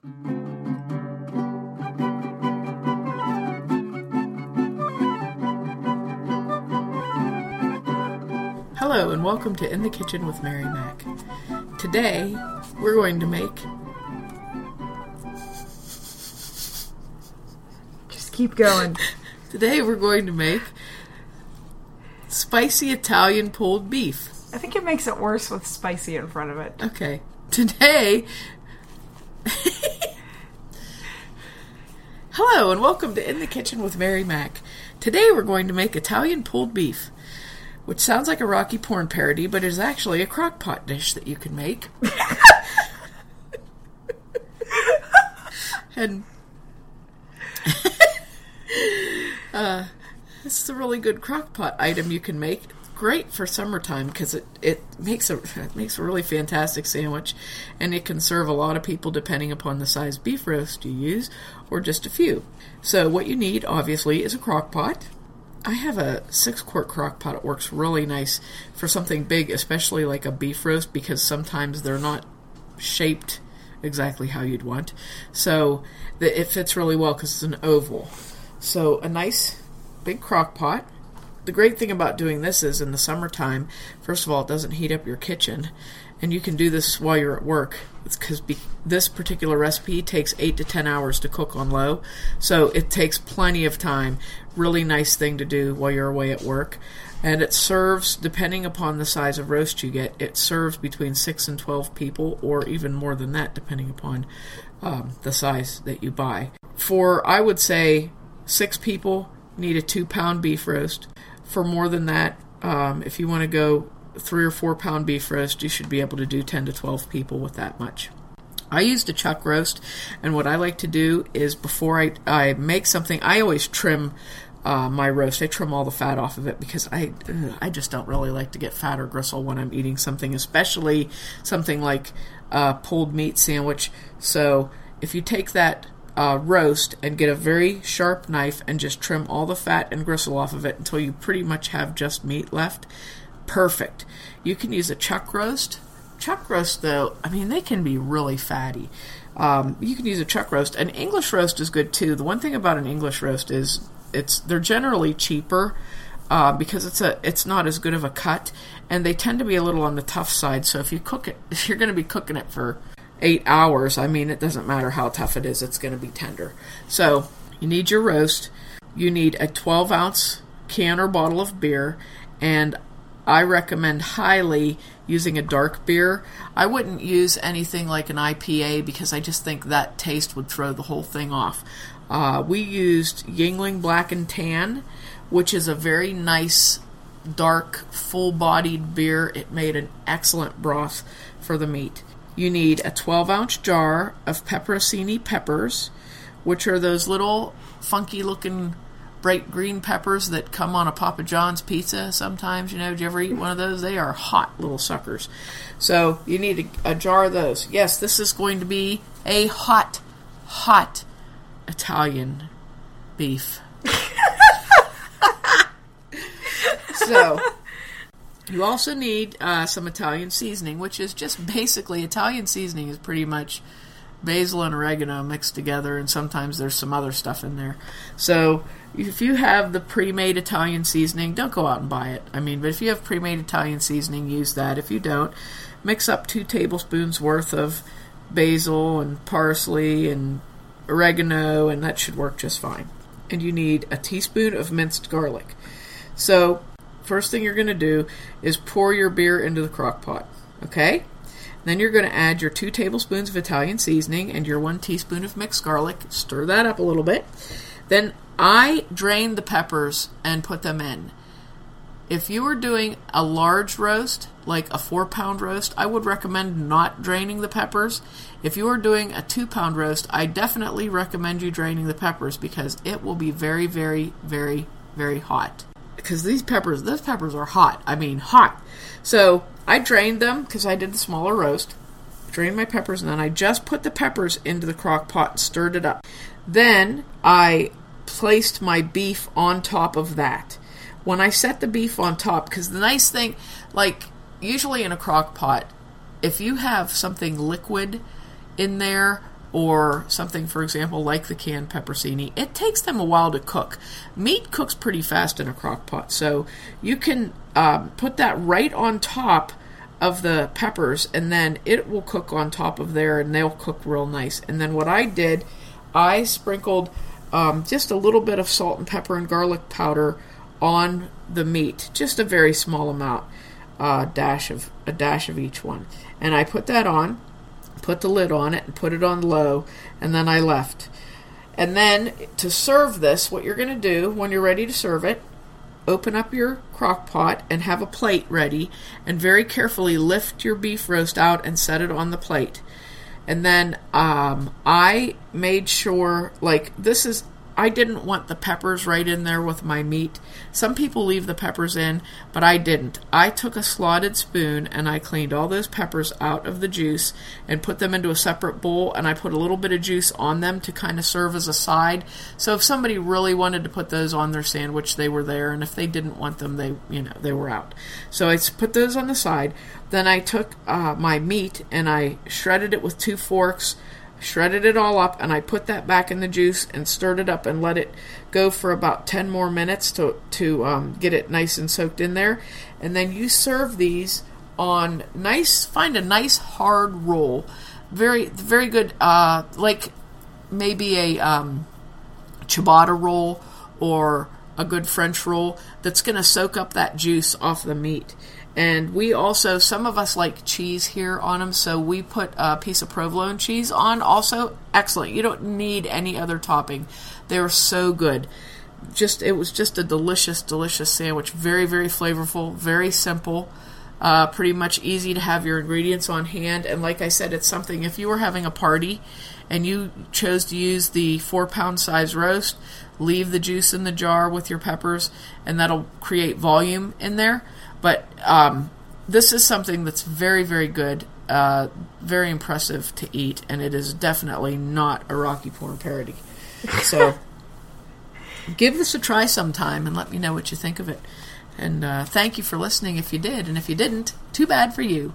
Hello, and welcome to In the Kitchen with Mary Mac. Today, we're going to make Just keep going. today we're going to make spicy Italian pulled beef. I think it makes it worse with spicy in front of it. Okay. Today Hello and welcome to In the Kitchen with Mary Mac. Today we're going to make Italian pulled beef, which sounds like a Rocky porn parody, but is actually a crock pot dish that you can make. and uh, this is a really good crock pot item you can make. Great for summertime because it, it makes a it makes a really fantastic sandwich, and it can serve a lot of people depending upon the size beef roast you use, or just a few. So what you need obviously is a crock pot. I have a six quart crock pot. It works really nice for something big, especially like a beef roast, because sometimes they're not shaped exactly how you'd want. So the, it fits really well because it's an oval. So a nice big crock pot. The great thing about doing this is in the summertime, first of all, it doesn't heat up your kitchen, and you can do this while you're at work. It's because be- this particular recipe takes eight to ten hours to cook on low, so it takes plenty of time. Really nice thing to do while you're away at work. And it serves, depending upon the size of roast you get, it serves between 6 and 12 people, or even more than that, depending upon um, the size that you buy. For, I would say, six people need a two pound beef roast. For more than that, um, if you want to go three or four pound beef roast, you should be able to do 10 to 12 people with that much. I used a chuck roast, and what I like to do is before I, I make something, I always trim uh, my roast. I trim all the fat off of it because I ugh, I just don't really like to get fat or gristle when I'm eating something, especially something like a pulled meat sandwich. So if you take that uh, roast and get a very sharp knife and just trim all the fat and gristle off of it until you pretty much have just meat left, perfect. You can use a chuck roast. Chuck roast, though, I mean, they can be really fatty. Um, you can use a chuck roast. An English roast is good too. The one thing about an English roast is it's they're generally cheaper uh, because it's a it's not as good of a cut, and they tend to be a little on the tough side. So if you cook it, if you're going to be cooking it for eight hours, I mean, it doesn't matter how tough it is; it's going to be tender. So you need your roast. You need a 12 ounce can or bottle of beer, and I recommend highly using a dark beer. I wouldn't use anything like an IPA because I just think that taste would throw the whole thing off. Uh, we used Yuengling Black and Tan, which is a very nice, dark, full bodied beer. It made an excellent broth for the meat. You need a 12 ounce jar of pepperoncini peppers, which are those little funky looking bright green peppers that come on a Papa John's pizza sometimes. You know, did you ever eat one of those? They are hot little suckers. So you need a, a jar of those. Yes, this is going to be a hot, hot Italian beef. so you also need uh, some Italian seasoning, which is just basically Italian seasoning is pretty much basil and oregano mixed together, and sometimes there's some other stuff in there. So if you have the pre-made Italian seasoning, don't go out and buy it. I mean, but if you have pre-made Italian seasoning, use that. If you don't, mix up two tablespoons worth of basil and parsley and oregano, and that should work just fine. And you need a teaspoon of minced garlic. So, first thing you're going to do is pour your beer into the crock pot. Okay? Then you're going to add your two tablespoons of Italian seasoning and your one teaspoon of mixed garlic. Stir that up a little bit. Then I drain the peppers and put them in. If you were doing a large roast, like a four pound roast, I would recommend not draining the peppers. If you are doing a two pound roast, I definitely recommend you draining the peppers because it will be very, very, very, very hot. Because these peppers, those peppers are hot. I mean, hot. So I drained them because I did the smaller roast. Drained my peppers and then I just put the peppers into the crock pot and stirred it up. Then I placed my beef on top of that. When I set the beef on top, because the nice thing, like usually in a crock pot, if you have something liquid in there, or something, for example, like the canned pepperoncini, it takes them a while to cook. Meat cooks pretty fast in a crock pot, so you can um, put that right on top of the peppers, and then it will cook on top of there, and they'll cook real nice. And then what I did, I sprinkled um, just a little bit of salt and pepper and garlic powder on the meat, just a very small amount, uh, dash of a dash of each one, and I put that on put the lid on it and put it on low, and then I left. And then to serve this, what you're going to do when you're ready to serve it, open up your crock pot and have a plate ready, and very carefully lift your beef roast out and set it on the plate. And then um, I made sure, like, this is I didn't want the peppers right in there with my meat. Some people leave the peppers in, but I didn't. I took a slotted spoon and I cleaned all those peppers out of the juice and put them into a separate bowl and I put a little bit of juice on them to kind of serve as a side. So if somebody really wanted to put those on their sandwich, they were there and if they didn't want them, they, you know, they were out. So I put those on the side. Then I took uh, my meat and I shredded it with two forks shredded it all up, and I put that back in the juice and stirred it up and let it go for about 10 more minutes to, to um, get it nice and soaked in there. And then you serve these on nice, find a nice hard roll. Very, very good, uh, like maybe a um, ciabatta roll or a good French roll that's going to soak up that juice off the meat. And we also, some of us like cheese here on them, so we put a piece of provolone cheese on. Also, excellent. You don't need any other topping. They were so good. Just it was just a delicious, delicious sandwich. Very, very flavorful. Very simple. Uh, pretty much easy to have your ingredients on hand. And like I said, it's something if you were having a party and you chose to use the four pound size roast, leave the juice in the jar with your peppers, and that'll create volume in there. But um, this is something that's very, very good, uh, very impressive to eat, and it is definitely not a Rocky porn parody. So give this a try sometime and let me know what you think of it. And uh, thank you for listening if you did, and if you didn't, too bad for you.